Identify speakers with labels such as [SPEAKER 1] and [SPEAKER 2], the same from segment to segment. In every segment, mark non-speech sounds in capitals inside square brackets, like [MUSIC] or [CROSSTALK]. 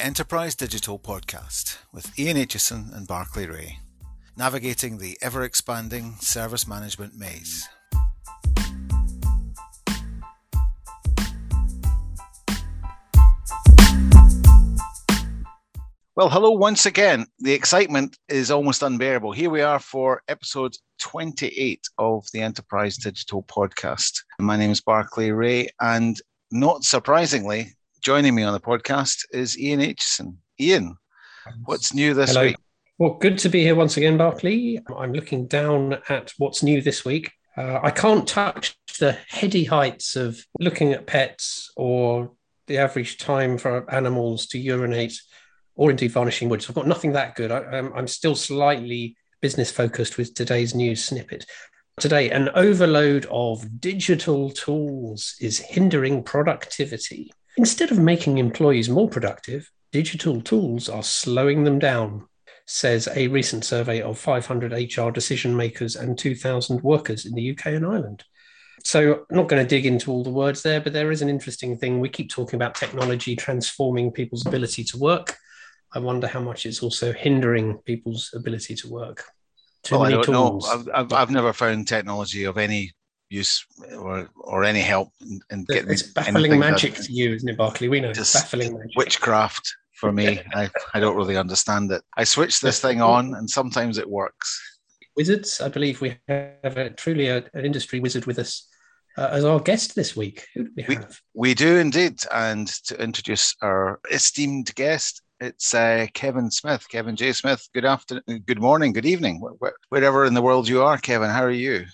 [SPEAKER 1] Enterprise Digital Podcast with Ian Aitchison and Barclay Ray, navigating the ever expanding service management maze. Well, hello once again. The excitement is almost unbearable. Here we are for episode 28 of the Enterprise Digital Podcast. My name is Barclay Ray, and not surprisingly, joining me on the podcast is Ian Aitchison. Ian, what's new this
[SPEAKER 2] Hello.
[SPEAKER 1] week?
[SPEAKER 2] Well, good to be here once again, Barclay. I'm looking down at what's new this week. Uh, I can't touch the heady heights of looking at pets or the average time for animals to urinate or indeed varnishing wood. So I've got nothing that good. I, I'm, I'm still slightly business focused with today's news snippet. Today, an overload of digital tools is hindering productivity. Instead of making employees more productive, digital tools are slowing them down, says a recent survey of 500 HR decision makers and 2,000 workers in the UK and Ireland. So, I'm not going to dig into all the words there, but there is an interesting thing. We keep talking about technology transforming people's ability to work. I wonder how much it's also hindering people's ability to work. Too
[SPEAKER 1] well, I
[SPEAKER 2] many
[SPEAKER 1] don't know.
[SPEAKER 2] tools.
[SPEAKER 1] I've, I've, I've never found technology of any use or, or any help in, in getting
[SPEAKER 2] It's baffling magic to you, isn't it, Barclay? We know it's baffling magic.
[SPEAKER 1] Witchcraft for me. [LAUGHS] I, I don't really understand it. I switch this thing on and sometimes it works.
[SPEAKER 2] wizards. I believe we have a, truly a, an industry wizard with us uh, as our guest this week. Who do we
[SPEAKER 1] We-
[SPEAKER 2] have?
[SPEAKER 1] We do indeed. And to introduce our esteemed guest, it's uh, Kevin Smith, Kevin J. Smith. Good afternoon, good morning, good evening, wh- wh- wherever in the world you are, Kevin. How are you?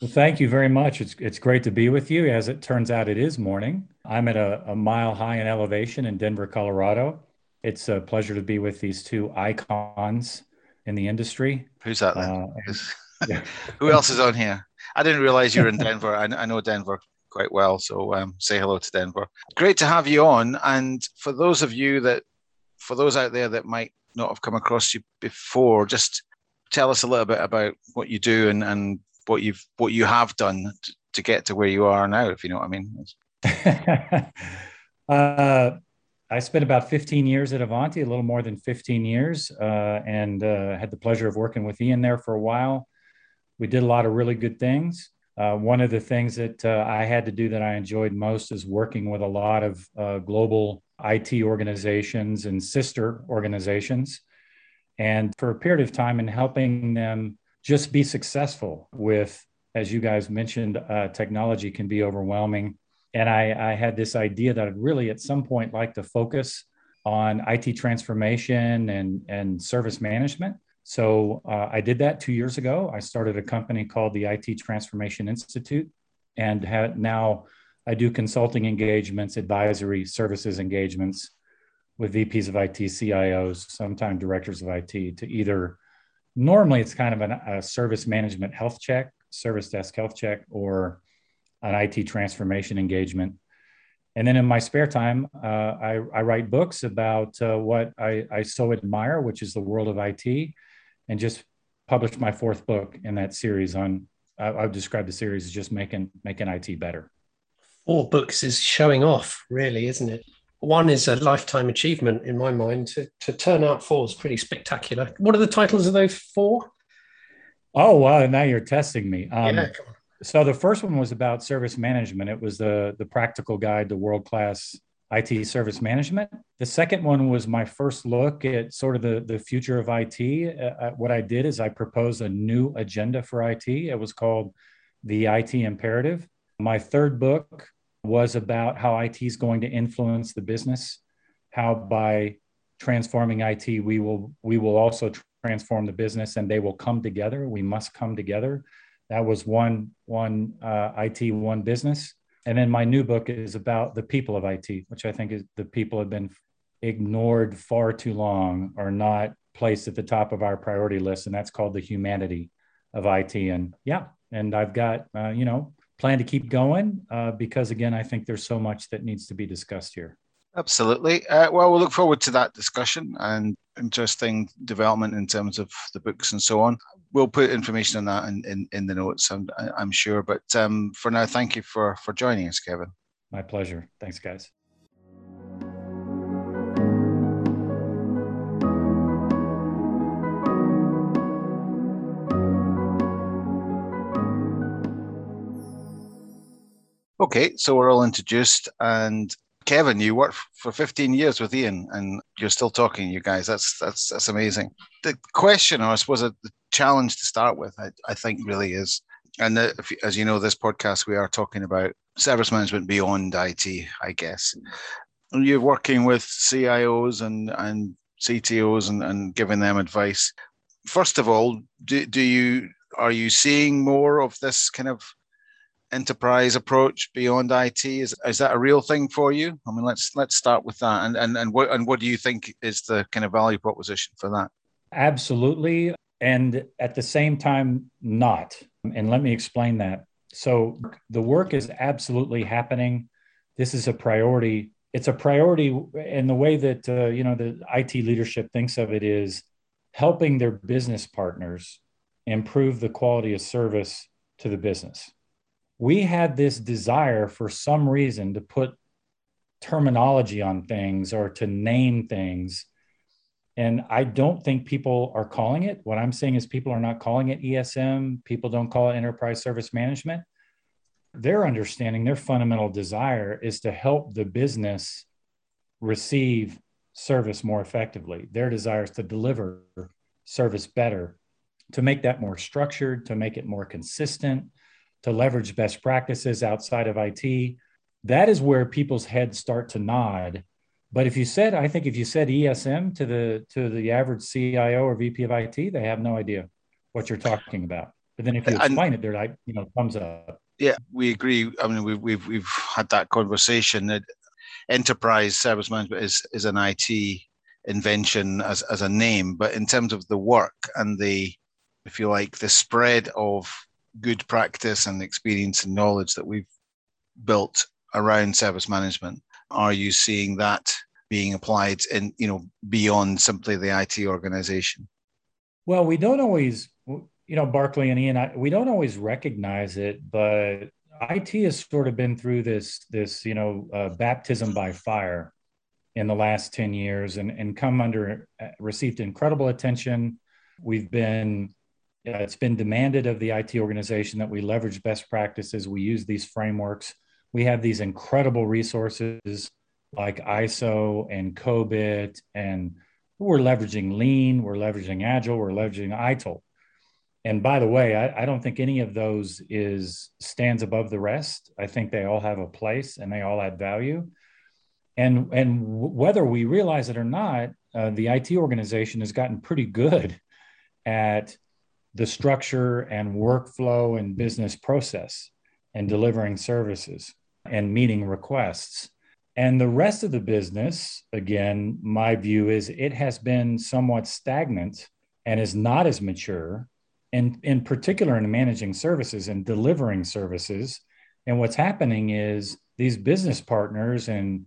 [SPEAKER 3] Well, thank you very much. It's, it's great to be with you. As it turns out, it is morning. I'm at a, a mile high in elevation in Denver, Colorado. It's a pleasure to be with these two icons in the industry.
[SPEAKER 1] Who's that then?
[SPEAKER 3] Uh, [LAUGHS] yeah. [LAUGHS]
[SPEAKER 1] Who else is on here? I didn't realize you were in Denver. I, I know Denver quite well, so um, say hello to Denver. Great to have you on. And for those of you that, for those out there that might not have come across you before, just tell us a little bit about what you do and, and what you've what you have done to, get to where you are now, if you know what I mean. [LAUGHS]
[SPEAKER 3] uh, I spent about 15 years at Ivanti, a little more than 15 years, uh, and uh, had the pleasure of working with Ian there for a while. We did a lot of really good things. Uh, one of the things that uh, I had to do that I enjoyed most is working with a lot of uh, global IT organizations and sister organizations. And for a period of time, and helping them just be successful with, as you guys mentioned, uh, technology can be overwhelming and I, I, had this idea that I'd really at some point like to focus on IT transformation and, and service management. So uh, I did that two years ago. I started a company called the IT Transformation Institute, and now I do consulting engagements, advisory services engagements with VPs of IT, CIOs, sometimes directors of IT to either normally it's kind of an, a service management health check, service desk health check, or an IT transformation engagement. And then in my spare time, uh, I, I, write books about uh, what I, I, so admire, which is the world of IT, and just published my fourth book in that series on. I, I've described the series as just making making IT better.
[SPEAKER 2] Four books is showing off, really, isn't it? One is a lifetime achievement in my mind. To, to turn out four is pretty spectacular. What are the titles of those four?
[SPEAKER 3] Oh, wow. Now you're testing me. Um,
[SPEAKER 2] yeah,
[SPEAKER 3] so the first one was about service management. It was the the practical guide to world class IT service management. The second one was my first look at sort of the the future of IT. Uh, what I did is I proposed a new agenda for IT. It was called the IT Imperative. My third book was about how IT is going to influence the business. How by transforming IT, we will we will also transform the business, and they will come together. We must come together that was one one uh, IT, one business. And then my new book is about the people of IT, which I think is the people have been ignored far too long, or not placed at the top of our priority list, and that's called the humanity of IT. And yeah, and I've got uh, you know plan to keep going uh, because again, I think there's so much that needs to be discussed here.
[SPEAKER 1] Absolutely. Uh, well, we'll look forward to that discussion and interesting development in terms of the books and so on. We'll put information on that in, in, in the notes, I'm, I'm sure. But um, for now, thank you for, for joining us, Kevin.
[SPEAKER 3] My pleasure. Thanks, guys.
[SPEAKER 1] Okay, so we're all introduced, and Kevin, you worked for 15 years with Ian, and you're still talking, you guys. That's that's that's amazing. The question, or I suppose, uh, the challenge to start with, I, I think, really is, and the, if, as you know, this podcast we are talking about service management beyond IT, I guess. You're working with CIOs and and CTOs and, and giving them advice. First of all, do, do you are you seeing more of this kind of enterprise approach beyond IT? Is, is that a real thing for you? I mean, let's let's start with that. And and and what and what do you think is the kind of value proposition for that?
[SPEAKER 3] Absolutely, and at the same time, not. And let me explain that. So the work is absolutely happening. This is a priority. It's a priority, and the way that uh, you know the IT leadership thinks of it is helping their business partners improve the quality of service to the business we had this desire for some reason to put terminology on things or to name things. And I don't think people are calling it. What I'm saying is people are not calling it ESM. People don't call it enterprise service management. Their understanding, their fundamental desire is to help the business receive service more effectively. Their desire is to deliver service better, to make that more structured, to make it more consistent, to leverage best practices outside of IT. That is where people's heads start to nod. But if you said, I think if you said ESM to the to the average CIO or VP of IT, they have no idea what you're talking about. But then if you explain and, it, they're like, you know, thumbs up.
[SPEAKER 1] Yeah, we agree. I mean, we've we've we've had that conversation that enterprise service management is is an IT invention as as a name, but in terms of the work and the, if you like, the spread of good practice and experience and knowledge that we've built around service management. Are you seeing that being applied in you know beyond simply the IT organization?
[SPEAKER 3] Well we don't always you know Barclay and Ian I, we don't always recognize it but IT has sort of been through this this you know uh, baptism by fire in the last 10 years and, and come under uh, received incredible attention. We've been uh, it's been demanded of the IT organization that we leverage best practices. We use these frameworks. We have these incredible resources like ISO and COBIT, and we're leveraging Lean, we're leveraging Agile, we're leveraging ITIL. And by the way, I, I don't think any of those is stands above the rest. I think they all have a place and they all add value. And and whether we realize it or not, uh, the IT organization has gotten pretty good at the structure and workflow and business process and delivering services and meeting requests. And the rest of the business, again, my view is it has been somewhat stagnant and is not as mature, and in particular in managing services and delivering services. And what's happening is these business partners and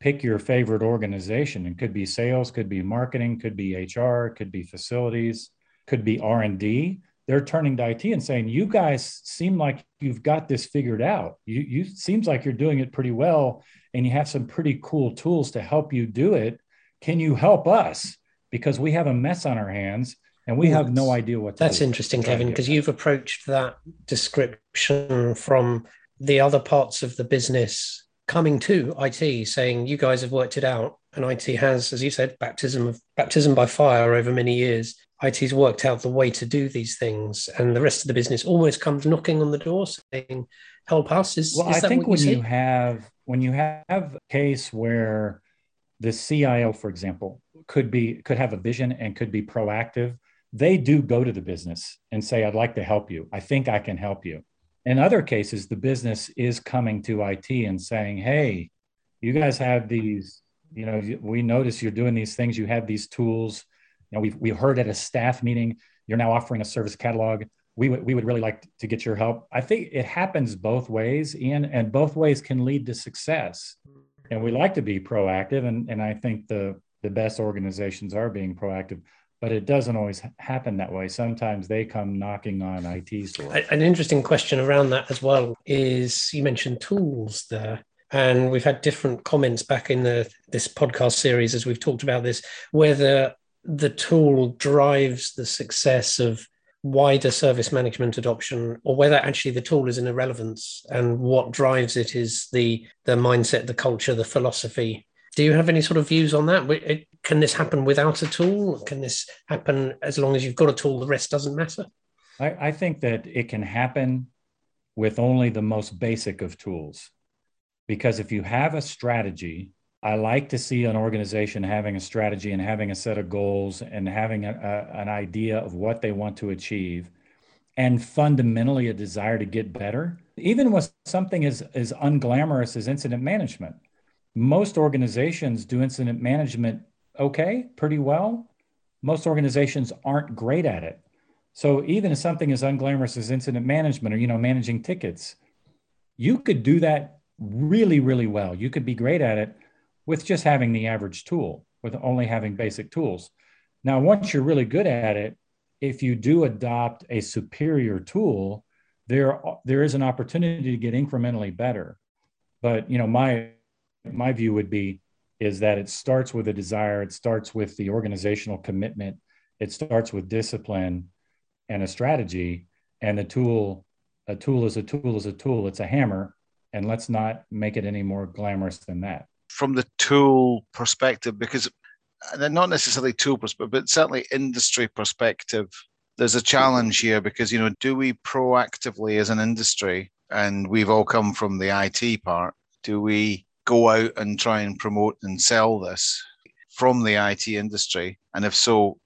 [SPEAKER 3] pick your favorite organization. It could be sales, could be marketing, could be HR, could be facilities, could be r&d they're turning to it and saying you guys seem like you've got this figured out. You, you seems like you're doing it pretty well and you have some pretty cool tools to help you do it. Can you help us? Because we have a mess on our hands and we have no idea what
[SPEAKER 2] that's do. interesting kevin because you've approached that description from the other parts of the business coming to it saying you guys have worked it out. And it has as you said baptism of baptism by fire over many years IT's worked out the way to do these things, and the rest of the business almost comes knocking on the door saying, "Help us." Is
[SPEAKER 3] well,
[SPEAKER 2] is
[SPEAKER 3] I think when you, you have when you have a case where the CIO, for example, could be could have a vision and could be proactive, they do go to the business and say, "I'd like to help you. I think I can help you." In other cases, the business is coming to IT and saying, "Hey, you guys have these. You know, we notice you're doing these things. You have these tools." Know, we've, we heard at a staff meeting, you're now offering a service catalog. We, w- we would really like to get your help. I think it happens both ways, Ian, and both ways can lead to success. And we like to be proactive, and, and I think the, the best organizations are being proactive, but it doesn't always happen that way. Sometimes they come knocking on IT's door.
[SPEAKER 2] An interesting question around that as well is you mentioned tools there and we've had different comments back in the this podcast series as we've talked about this whether the tool drives the success of wider service management adoption or whether actually the tool is an irrelevance and what drives it is the the mindset the culture the philosophy. Do you have any sort of views on that? Can this happen without a tool? Can this happen as long as you've got a tool the rest doesn't matter?
[SPEAKER 3] I, I think that it can happen with only the most basic of tools. Because if you have a strategy I like to see an organization having a strategy and having a set of goals and having a, a, an idea of what they want to achieve and fundamentally a desire to get better, even with something as, as unglamorous as incident management. Most organizations do incident management okay, pretty well. Most organizations aren't great at it. So even if something as unglamorous as incident management or you know managing tickets, you could do that really really well. You could be great at it with just having the average tool, with only having basic tools. Now, once you're really good at it, if you do adopt a superior tool, there, there is an opportunity to get incrementally better. But you know, my my view would be is that it starts with a desire, it starts with the organizational commitment, it starts with discipline and a strategy, and the tool, a tool is a tool is a tool, it's a hammer, and let's not make it any more glamorous than that
[SPEAKER 1] from the tool perspective, because uh, not necessarily tool perspective, but certainly industry perspective, there's a challenge here because, you know, do we proactively as an industry, and we've all come from the IT part, do we go out and try and promote and sell this from the IT industry? And if so,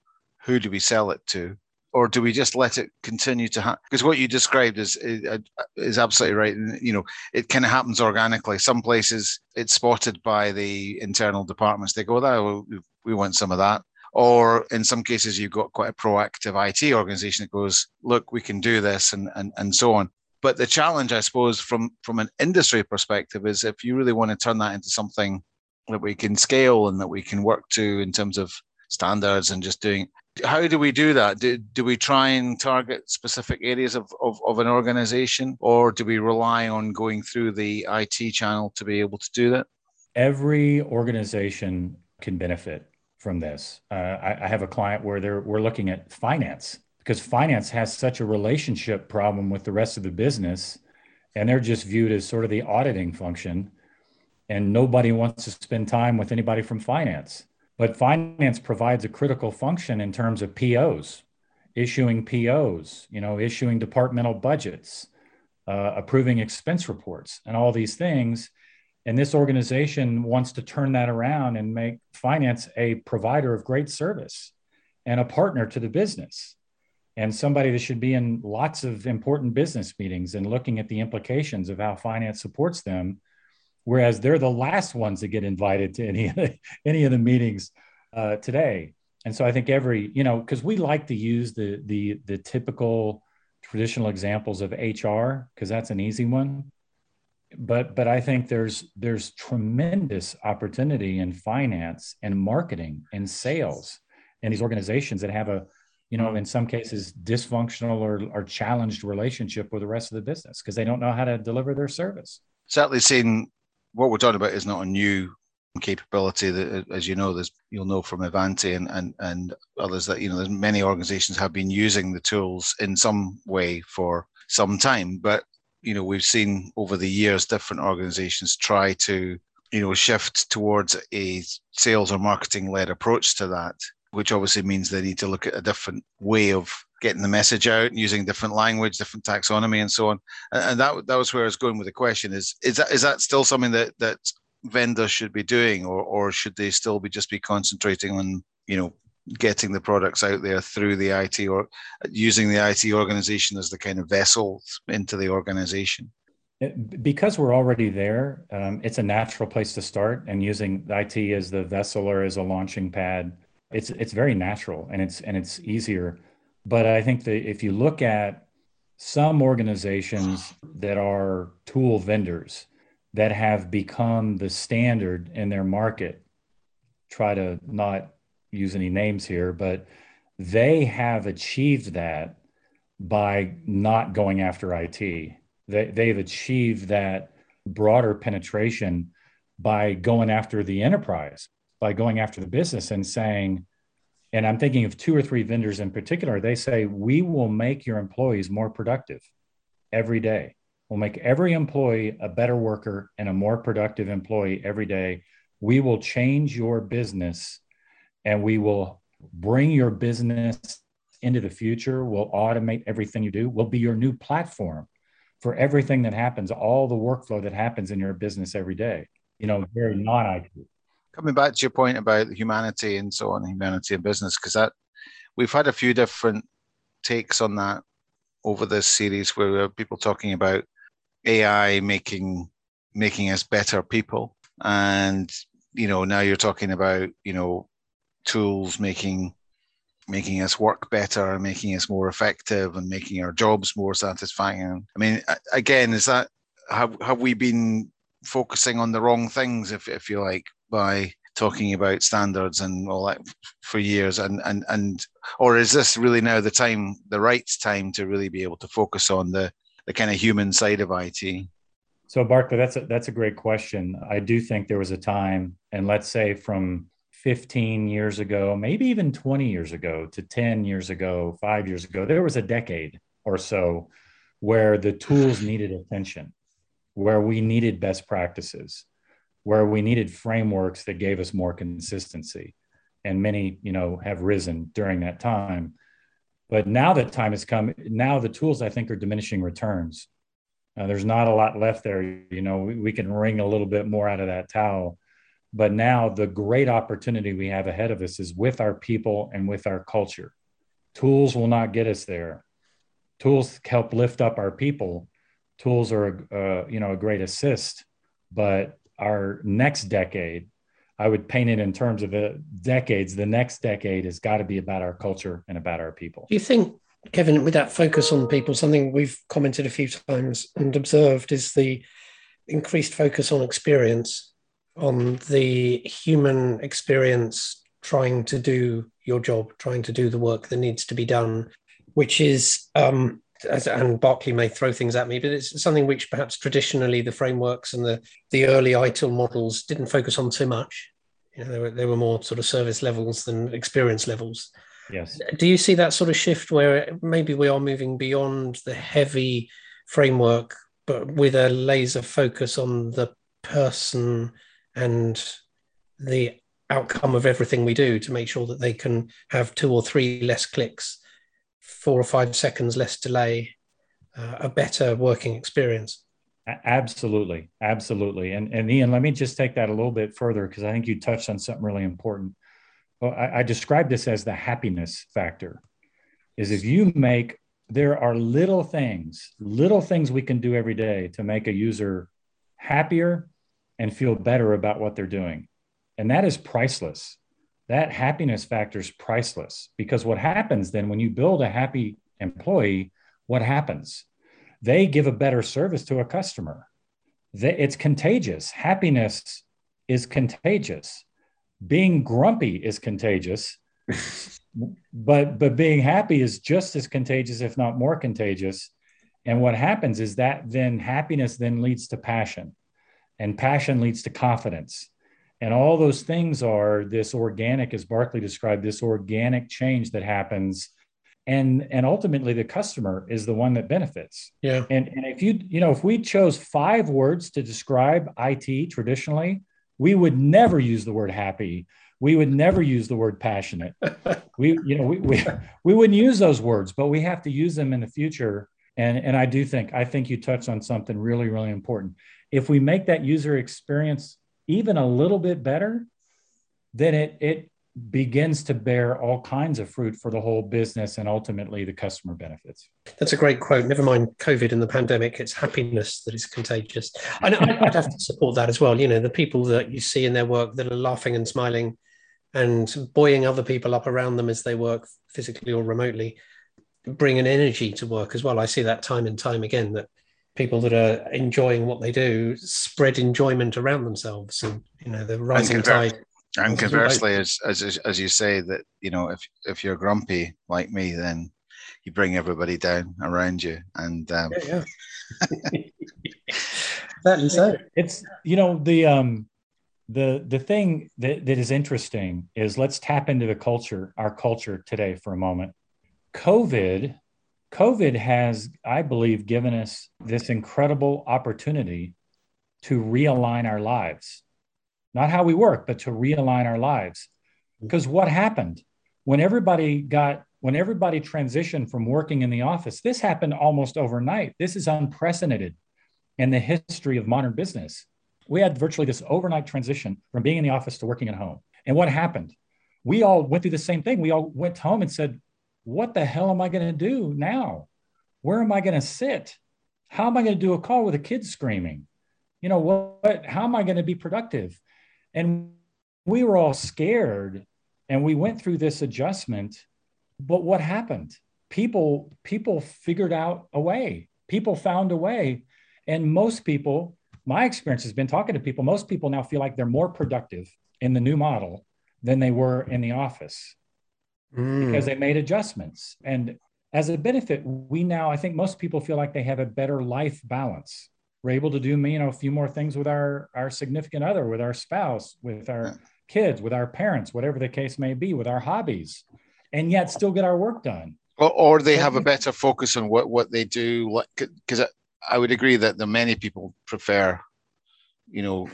[SPEAKER 1] who do we sell it to? Or do we just let it continue to happen? Because what you described is, is uh, is absolutely right. You know, it kind of happens organically. Some places it's spotted by the internal departments. They go, "Oh, we want some of that." Or in some cases, you've got quite a proactive IT organization that goes, "Look, we can do this," and and and so on. But the challenge, I suppose, from from an industry perspective, is if you really want to turn that into something that we can scale and that we can work to in terms of standards and just doing how do we do that? Do, do we try and target specific areas of, of, of, an organization or do we rely on going through the IT channel to be able to do that?
[SPEAKER 3] Every organization can benefit from this. Uh, I, I, have a client where they're, we're looking at finance because finance has such a relationship problem with the rest of the business and they're just viewed as sort of the auditing function and nobody wants to spend time with anybody from finance but finance provides a critical function in terms of POs, issuing POs, you know, issuing departmental budgets, uh, approving expense reports, and all these things. And this organization wants to turn that around and make finance a provider of great service and a partner to the business and somebody that should be in lots of important business meetings and looking at the implications of how finance supports them whereas they're the last ones that get invited to any of [LAUGHS] the, any of the meetings uh, today. And so I think every you know because we like to use the the the typical traditional examples of HR because that's an easy one. But but I think there's there's tremendous opportunity in finance and marketing and sales and these organizations that have a you know in some cases dysfunctional or, or challenged relationship with the rest of the business because they don't know how to deliver their service
[SPEAKER 1] certainly seen what we're talking about is not a new capability that uh, as you know there's you'll know from Ivanti and, and and others that you know there's many organizations have been using the tools in some way for some time. But you know we've seen over the years different organizations try to you know shift towards a sales or marketing led approach to that which obviously means they need to look at a different way of getting the message out and using different language, different taxonomy, and so on. And, that that was where I was going with the question: is is that is that still something that that vendors should be doing, or or should they still be just be concentrating on you know getting the products out there through the IT or using the IT organization as the kind of vessel into the organization?
[SPEAKER 3] Because we're already there, um, it's a natural place to start, and using the IT as the vessel or as a launching pad, it's it's very natural and it's and it's easier but I think that if you look at some organizations that are tool vendors that have become the standard in their market, try to not use any names here, but they have achieved that by not going after IT. They, they've achieved that broader penetration by going after the enterprise, by going after the business and saying, and I'm thinking of two or three vendors in particular, they say, we will make your employees more productive every day. We'll make every employee a better worker and a more productive employee every day. We will change your business and we will bring your business into the future. We'll automate everything you do. We'll be your new platform for everything that happens, all the workflow that happens in your business every day. You know, very non IT
[SPEAKER 1] coming back to your point about humanity and so on, humanity and business, because that we've had a few different takes on that over this series where people talking about AI making making us better people, and you know now you're talking about you know tools making making us work better and making us more effective and making our jobs more satisfying. I mean, again, is that have have we been focusing on the wrong things, if if you like, by talking about standards and all that for years. And and and or is this really now the time the right time to really be able to focus on the the kind of human side of IT
[SPEAKER 3] so Barclay that's a, that's a great question. I do think there was a time and let's say from 15 years ago maybe even 20 years ago to 10 years ago 5 years ago there was a decade or so where the tools needed attention where we needed best practices where we needed frameworks that gave us more consistency. And many you know have risen during that time. But now that time has come now the tools i think are diminishing returns. Uh, there's not a lot left there. You know we, we can wring a little bit more out of that towel. But now the great opportunity we have ahead of us is with our people and with our culture. Tools will not get us there. Tools help lift up our people. Tools are uh, you know a great assist. But our next decade, I would paint it in terms of the decades. The next decade has got to be about our culture and about our people.
[SPEAKER 2] Do you think, Kevin, with that focus on people, something we've commented a few times and observed is the increased focus on experience, on the human experience, trying to do your job, trying to do the work that needs to be done, which is um, and Barclay may throw things at me, but it's something which perhaps traditionally the frameworks and the, the early ITIL models didn't focus on too much. You know, they were, they were more sort of service levels than experience levels.
[SPEAKER 3] Yes.
[SPEAKER 2] Do you see that sort of shift where maybe we are moving beyond the heavy framework, but with a laser focus on the person and the outcome of everything we do to make sure that they can have two or three less clicks four or five seconds less delay, uh, a better working experience.
[SPEAKER 3] Absolutely, absolutely. And and Ian, let me just take that a little bit further because I think you touched on something really important. Well, I, I describe this as the happiness factor. Is if you make there are little things, little things we can do every day to make a user happier and feel better about what they're doing. And that is priceless that happiness factor is priceless because what happens then when you build a happy employee, what happens? They give a better service to a customer. It's contagious. Happiness is contagious. Being grumpy is contagious, [LAUGHS] but but being happy is just as contagious, if not more contagious. And what happens is that then happiness then leads to passion, and passion leads to confidence and all those things are this organic, as Barclay described, this organic change that happens. And, and ultimately the customer is the one that benefits.
[SPEAKER 2] Yeah.
[SPEAKER 3] And, and if you, you know, if we chose five words to describe IT traditionally, we would never use the word happy. We would never use the word passionate. [LAUGHS] we, you know, we, we, we wouldn't use those words, but we have to use them in the future. And, and I do think, I think you touched on something really, really important. If we make that user experience even a little bit better, then it it begins to bear all kinds of fruit for the whole business and ultimately the customer benefits.
[SPEAKER 2] That's a great quote. Never mind COVID and the pandemic, it's happiness that is contagious. I I'd have to support that as well. You know, the people that you see in their work that are laughing and smiling and buoying other people up around them as they work physically or remotely bring an energy to work as well. I see that time and time again that people that are enjoying what they do spread enjoyment around themselves and you know the rising and conver- tide
[SPEAKER 1] and conversely as, as as you say that you know if if you're grumpy like me then you bring everybody down around you and um
[SPEAKER 2] yeah, yeah. [LAUGHS] that is
[SPEAKER 3] it's you know the um the the thing that, that is interesting is let's tap into the culture, our culture today for a moment. COVID, COVID has, I believe, given us this incredible opportunity to realign our lives. Not how we work, but to realign our lives. Because what happened when everybody got when everybody transitioned from working in the office, this happened almost overnight. This is unprecedented in the history of modern business. We had virtually this overnight transition from being in the office to working at home. And what happened? We all went through the same thing. We all went home and said, What the hell am I going to do now? Where am I going to sit? How am I going to do a call with a kid screaming? You know, what, how am I going to be productive? And we were all scared and we went through this adjustment but what happened people people figured out a way people found a way and most people my experience has been talking to people most people now feel like they're more productive in the new model than they were in the office mm. because they made adjustments and as a benefit we now i think most people feel like they have a better life balance we're able to do you know a few more things with our our significant other with our spouse with our kids with our parents whatever the case may be with our hobbies and yet still get our work done.
[SPEAKER 1] Or, or they have a better focus on what, what they do. Because I would agree that the many people prefer, you know,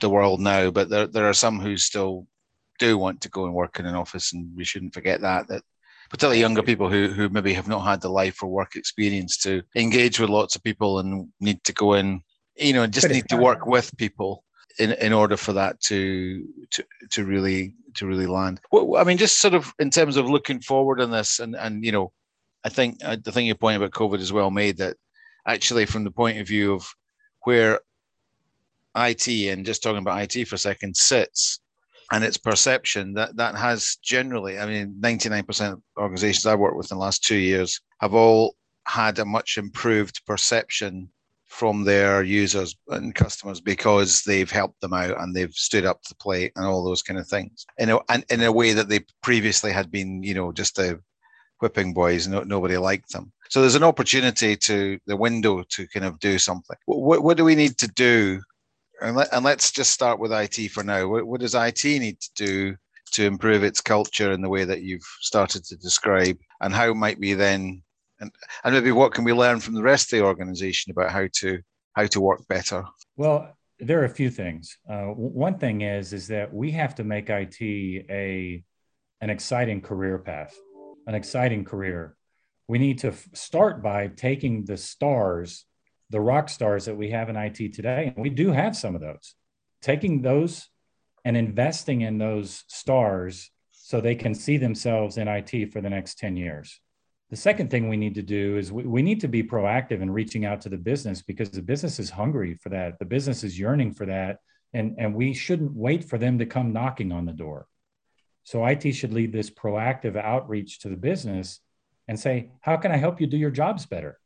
[SPEAKER 1] the world now, but there, there are some who still do want to go and work in an office, and we shouldn't forget that. That particularly younger people who who maybe have not had the life or work experience to engage with lots of people and need to go in, you know, just need to work with people in, in order for that to to to really to really land. Well, I mean, just sort of in terms of looking forward on this, and and you know, I think uh, I think your point about COVID is well made. That actually, from the point of view of where IT and just talking about IT for a second sits and its perception that that has generally, I mean, 99% of organizations I've worked with in the last two years have all had a much improved perception from their users and customers because they've helped them out and they've stood up to the plate and all those kind of things. In a, and in a way that they previously had been, you know, just a whipping boys. No, nobody liked them. So there's an opportunity to the window to kind of do something. What, what do we need to do? And, let, and let's just start with IT for now. What, what does IT need to do to improve its culture in the way that you've started to describe? And how might we then and, and maybe what can we learn from the rest of the organization about how to how to work better
[SPEAKER 3] well there are a few things uh, one thing is is that we have to make it a an exciting career path an exciting career we need to f- start by taking the stars the rock stars that we have in it today and we do have some of those taking those and investing in those stars so they can see themselves in it for the next 10 years the second thing we need to do is we, we need to be proactive in reaching out to the business because the business is hungry for that. The business is yearning for that. And, and we shouldn't wait for them to come knocking on the door. So IT should lead this proactive outreach to the business and say, how can I help you do your jobs better?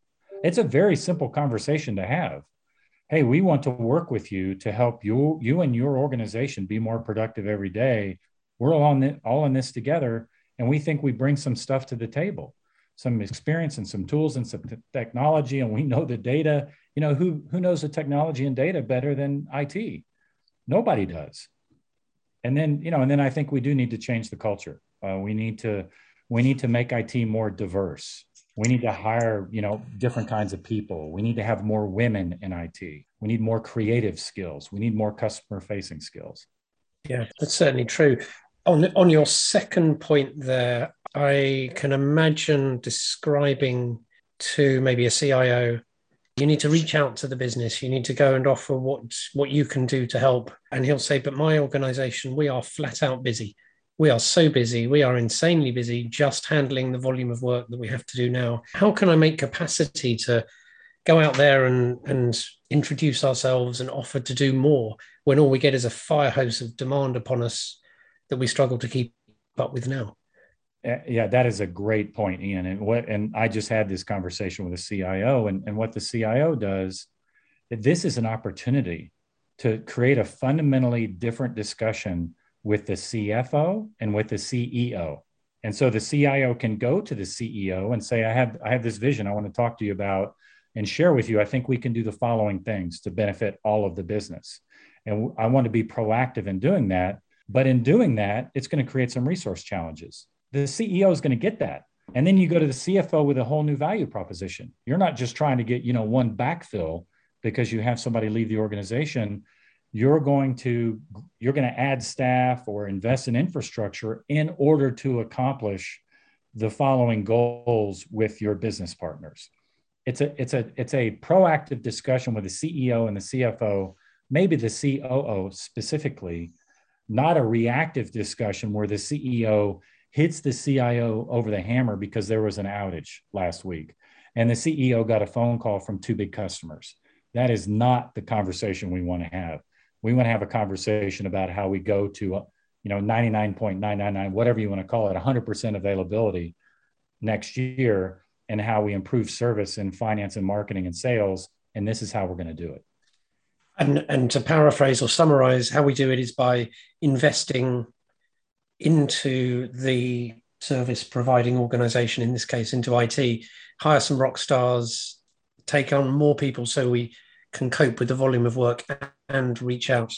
[SPEAKER 3] It's a very simple conversation to have. Hey, we want to work with you to help you, you and your organization be more productive every day. We're all, on all in this together, and we think we bring some stuff to the table some experience and some tools and some technology and we know the data. You know who who knows the technology and data better than it nobody does. And then you know and then i think we do need to change the culture. Uh, we need to we need to make it more diverse we need to hire you know different kinds of people we need to have more women in it we need more creative skills we need more customer facing skills
[SPEAKER 2] yeah that's certainly true on on your second point there I can imagine describing to maybe a CIO, you need to reach out to the business. You need to go and offer what what you can do to help. And he'll say, "But my organization, we are flat out busy. We are so busy. We are insanely busy just handling the volume of work that we have to do now. How can I make capacity to go out there and and introduce ourselves and offer to do more when all we get is a fire hose of demand upon us that we struggle to keep up with now?"
[SPEAKER 3] yeah that is a great point ian and what and i just had this conversation with a cio and, and what the cio does this is an opportunity to create a fundamentally different discussion with the cfo and with the ceo and so the cio can go to the ceo and say i have i have this vision i want to talk to you about and share with you i think we can do the following things to benefit all of the business And I want to be proactive in doing that. But in doing that, it's going to create some resource challenges. The CEO is going to get that. And then you go to the CFO with a whole new value proposition. You're not just trying to get, you know, one backfill because you have somebody leave the organization. You're going to you're going to add staff or invest in infrastructure in order to accomplish the following goals with your business partners. It's a it's a it's a proactive discussion with the CEO and the CFO, maybe the COO specifically, not a reactive discussion where the CEO hits the CIO over the hammer because there was an outage last week and the CEO got a phone call from two big customers. That is not the conversation we want to have. We want to have a conversation about how we go to, you know, 99.999, whatever you want to call it, 100% availability next year and how we improve service in finance and marketing and sales. And this is how we're going to do it.
[SPEAKER 2] And, and to paraphrase or summarize, how we do it is by investing into the service providing organization, in this case, into IT, hire some rock stars, take on more people so we can cope with the volume of work and reach out.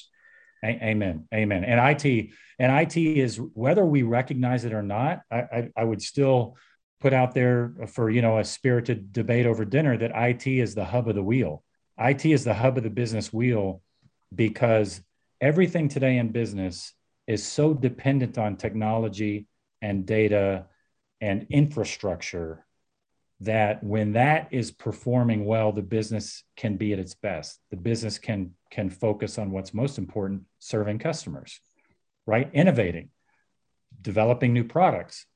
[SPEAKER 3] Amen. Amen. And IT and IT is whether we recognize it or not, I, I, I would still put out there for you know a spirited debate over dinner that IT is the hub of the wheel. IT is the hub of the business wheel because everything today in business is so dependent on technology and data and infrastructure that when that is performing well the business can be at its best. The business can can focus on what's most important serving customers right? Innovating developing new products.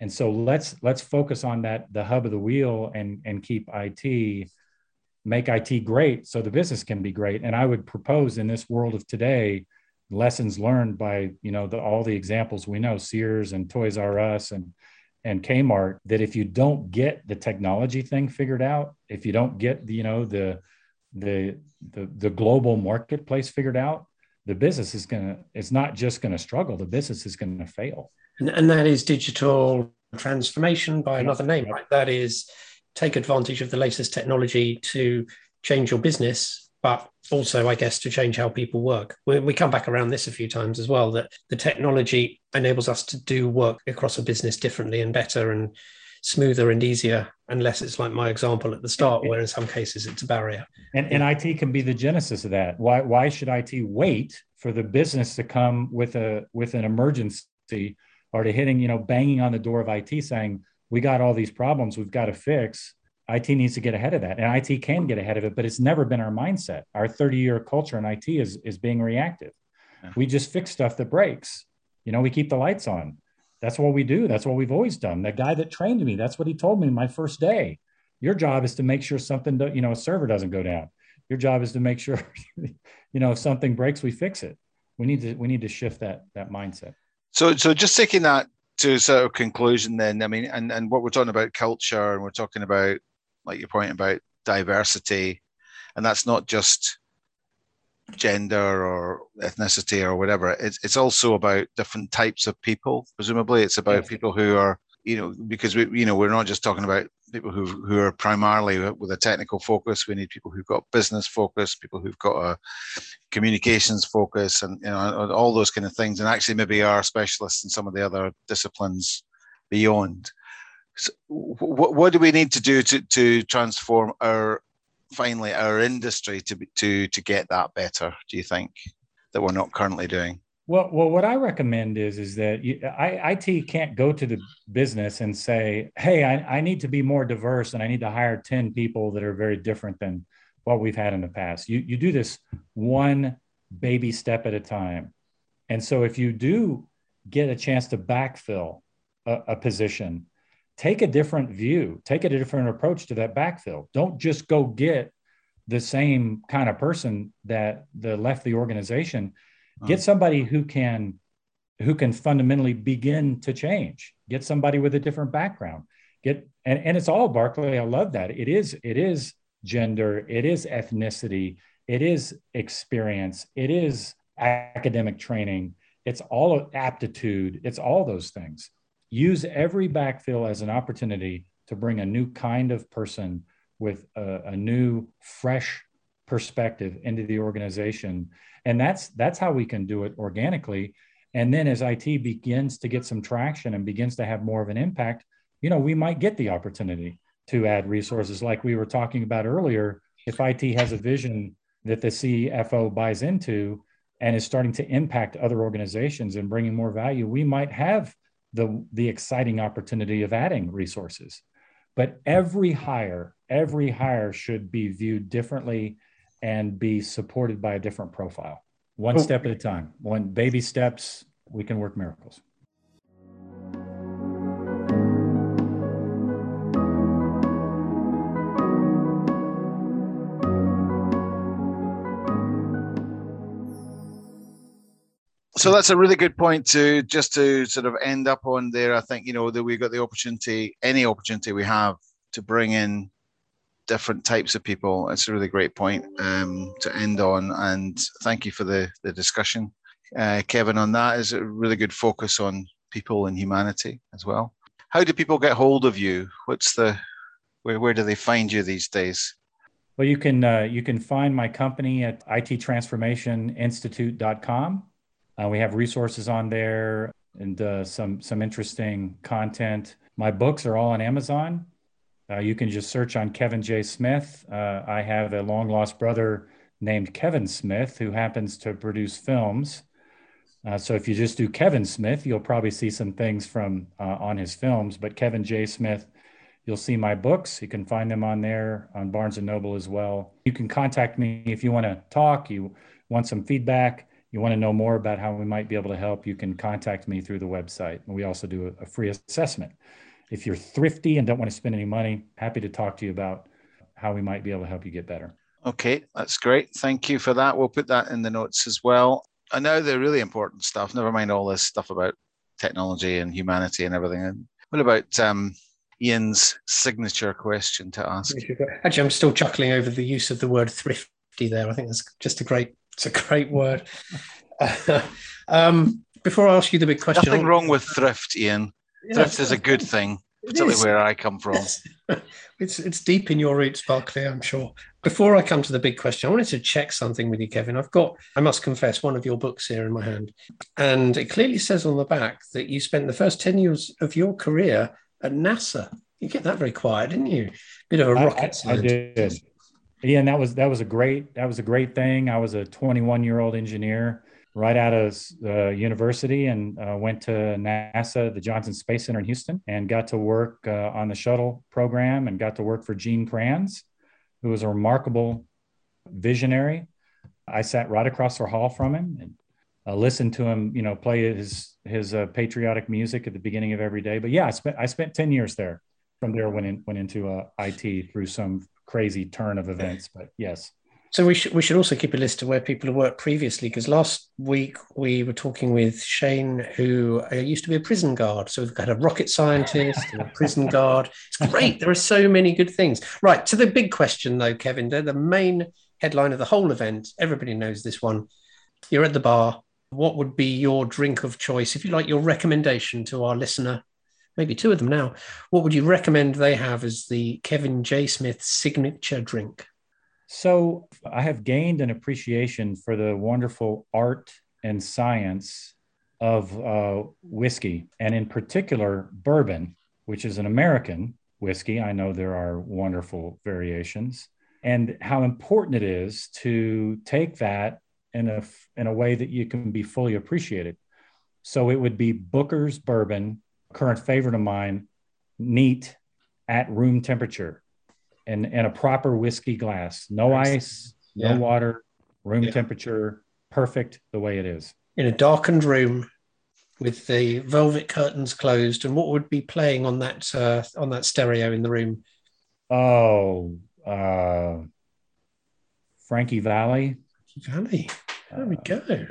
[SPEAKER 3] And so let's let's focus on that the hub of the wheel and and keep it make it great so the business can be great. And i would propose in this world of today lessons learned by you know the, all the examples we know sears and toys r us and and kmart that if you don't get the technology thing figured out if you don't get the, you know the the the, the global marketplace figured out the business is going to it's not just going to struggle the business is going to fail.
[SPEAKER 2] And, and that is digital transformation by another name right? That is take advantage of the latest technology to change your business but also, I guess, to change how people work. We, we, come back around this a few times as well that the technology enables us to do work across a business differently and better and smoother and easier, unless it's like my example at the start, where in some cases it's a barrier.
[SPEAKER 3] And, and IT can be the genesis of that. Why, why should IT wait for the business to come with a with an emergency or to hitting, you know, banging on the door of IT saying, we got all these problems we've got to fix IT needs to get ahead of that, and IT can get ahead of it, but it's never been our mindset. Our 30 year culture in IT is is being reactive. Yeah. We just fix stuff that breaks. You know, we keep the lights on. That's what we do. That's what we've always done. The guy that trained me, that's what he told me my first day. Your job is to make sure something, do, you know, a server doesn't go down. Your job is to make sure, [LAUGHS] you know, if something breaks, we fix it. We need to we need to shift that that mindset.
[SPEAKER 1] So so just taking that to sort of conclusion then i mean and, and what we're talking about culture and we're talking about like your point about diversity, and that's not just gender or ethnicity or whatever. It's it's also about different types of people. Presumably, it's about people who are you know because we you know we're not just talking about people who who are primarily with a technical focus. We need people who've got business focus, people who've got a communications focus, and you know all those kind of things. And actually, maybe are specialists in some of the other disciplines beyond. So what, what do we need to do to, to transform our finally our industry to to to get that better? Do you think that we're not currently doing?
[SPEAKER 3] Well, well, what I recommend is is that you, I, IT can't go to the business and say, "Hey, I, I need to be more diverse, and I need to hire ten people that are very different than what we've had in the past." You you do this one baby step at a time, and so if you do get a chance to backfill a, a position, take a different view, take a different approach to that backfill. Don't just go get the same kind of person that the left the organization. Uh-huh. Get somebody who can who can fundamentally begin to change. Get somebody with a different background. Get and, and it's all Barclay. I love that. It is it is gender, it is ethnicity, it is experience, it is academic training, it's all aptitude, it's all those things use every backfill as an opportunity to bring a new kind of person with a, a new, fresh perspective into the organization. And that's that's how we can do it organically. And then as IT begins to get some traction and begins to have more of an impact, you know, we might get the opportunity to add resources like we were talking about earlier. If IT has a vision that the CFO buys into and is starting to impact other organizations and bringing more value, we might have the, the exciting opportunity of adding resources. But hmm. every hire, every hire should be viewed differently and be supported by a different profile, one oh. step at a time. One baby steps, we can work miracles.
[SPEAKER 1] So that's a really good point to just to sort of end up on there. I think you know that we've got the opportunity, any opportunity we have, to bring in different types of people. It's a really great point um, to end on, and thank you for the the discussion, uh, Kevin. On that is a really good focus on people and humanity as well. How do people get hold of you? What's the where where do they find you these days?
[SPEAKER 3] Well, you can uh, you can find my company at ittransformationinstitute.com uh, we have resources on there and uh, some some interesting content. My books are all on Amazon. Uh, you can just search on Kevin J. Smith. Uh, I have a long lost brother named Kevin Smith who happens to produce films. Uh, so if you just do Kevin Smith, you'll probably see some things from uh, on his films. But Kevin J. Smith, you'll see my books. You can find them on there on Barnes and Noble as well. You can contact me if you want to talk. You want some feedback you want to know more about how we might be able to help, you can contact me through the website. We also do a, a free assessment. If you're thrifty and don't want to spend any money, happy to talk to you about how we might be able to help you get better.
[SPEAKER 1] Okay, that's great. Thank you for that. We'll put that in the notes as well. I know they're really important stuff, never mind all this stuff about technology and humanity and everything. And what about um, Ian's signature question to ask?
[SPEAKER 2] Actually, I'm still chuckling over the use of the word thrifty there. I think that's just a great it's a great word. um, before I ask you the big question,
[SPEAKER 1] nothing wrong with thrift, Ian. Yeah, thrift is a good thing, particularly where I come from. [LAUGHS]
[SPEAKER 2] it's it's deep in your roots, Barclay. I'm sure. Before I come to the big question, I wanted to check something with you, Kevin. I've got, I must confess, one of your books here in my hand, and it clearly says on the back that you spent the first ten years of your career at NASA. You get that very quiet, didn't you? Bit of a rocket
[SPEAKER 3] I, I, I did yeah, and that was that was a great that was a great thing. I was a 21 year old engineer right out of uh, university and uh, went to NASA, the Johnson Space Center in Houston, and got to work uh, on the shuttle program and got to work for Gene Kranz, who was a remarkable visionary. I sat right across the hall from him and uh, listened to him, you know, play his his uh, patriotic music at the beginning of every day. But yeah, I spent I spent 10 years there. From there, went in, went into uh, IT through some crazy turn of events. But yes.
[SPEAKER 2] So we should we should also keep a list of where people have worked previously because last week we were talking with Shane, who uh, used to be a prison guard. So we've got a rocket scientist and a prison guard. It's great. There are so many good things. Right to the big question though, Kevin. They're the main headline of the whole event. Everybody knows this one. You're at the bar. What would be your drink of choice, if you like, your recommendation to our listener maybe two of them now. What would you recommend they have as the Kevin J. Smith signature drink?
[SPEAKER 3] So I have gained an appreciation for the wonderful art and science of uh, whiskey, and in particular, bourbon, which is an American whiskey. I know there are wonderful variations, and how important it is to take that in a in a way that you can be fully appreciated. So it would be Booker's bourbon current favorite of mine, neat at room temperature and, and a proper whiskey glass. No nice. ice, yeah. no water, room yeah. temperature, perfect the way it is.
[SPEAKER 2] In a darkened room with the velvet curtains closed, and what would be playing on that uh, on that stereo in the room?
[SPEAKER 3] Oh, uh, Frankie Valli.
[SPEAKER 2] Valli. There we go.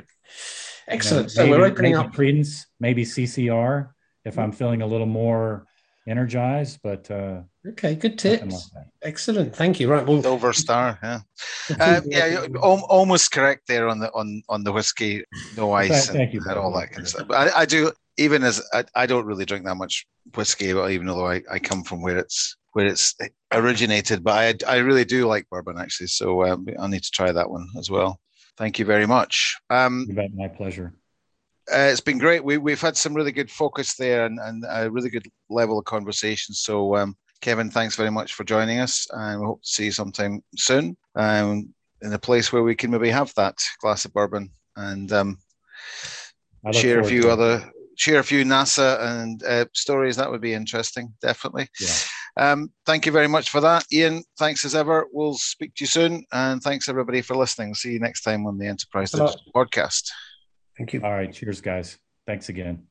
[SPEAKER 2] Excellent. You know, maybe, so we're opening
[SPEAKER 3] up Creedence, maybe CCR if I'm feeling a little more energized. But uh,
[SPEAKER 2] okay, good tips. Like Excellent, thank you. Right,
[SPEAKER 1] well, silver star, yeah, [LAUGHS] uh, yeah, almost correct there on the on on the whiskey, no ice, thank, and, you, and all that kind of stuff. But I, I do even as I, I, don't really drink that much whiskey, even although I, I come from where it's where it's originated. But I, I really do like bourbon actually, so um, I need to try that one as well. Thank you very much. Um,
[SPEAKER 3] my pleasure.
[SPEAKER 1] Uh, it's been great. We, we've had some really good focus there and, and a really good level of conversation. So, um, Kevin, thanks very much for joining us, and we hope to see you sometime soon um, in a place where we can maybe have that glass of bourbon and um, share a few other share a few NASA and uh, stories. That would be interesting, definitely.
[SPEAKER 3] Yeah.
[SPEAKER 1] Um, thank you very much for that, Ian. Thanks as ever. We'll speak to you soon, and thanks everybody for listening. See you next time on the Enterprise podcast.
[SPEAKER 2] Thank you.
[SPEAKER 3] All right. Cheers, guys. Thanks again.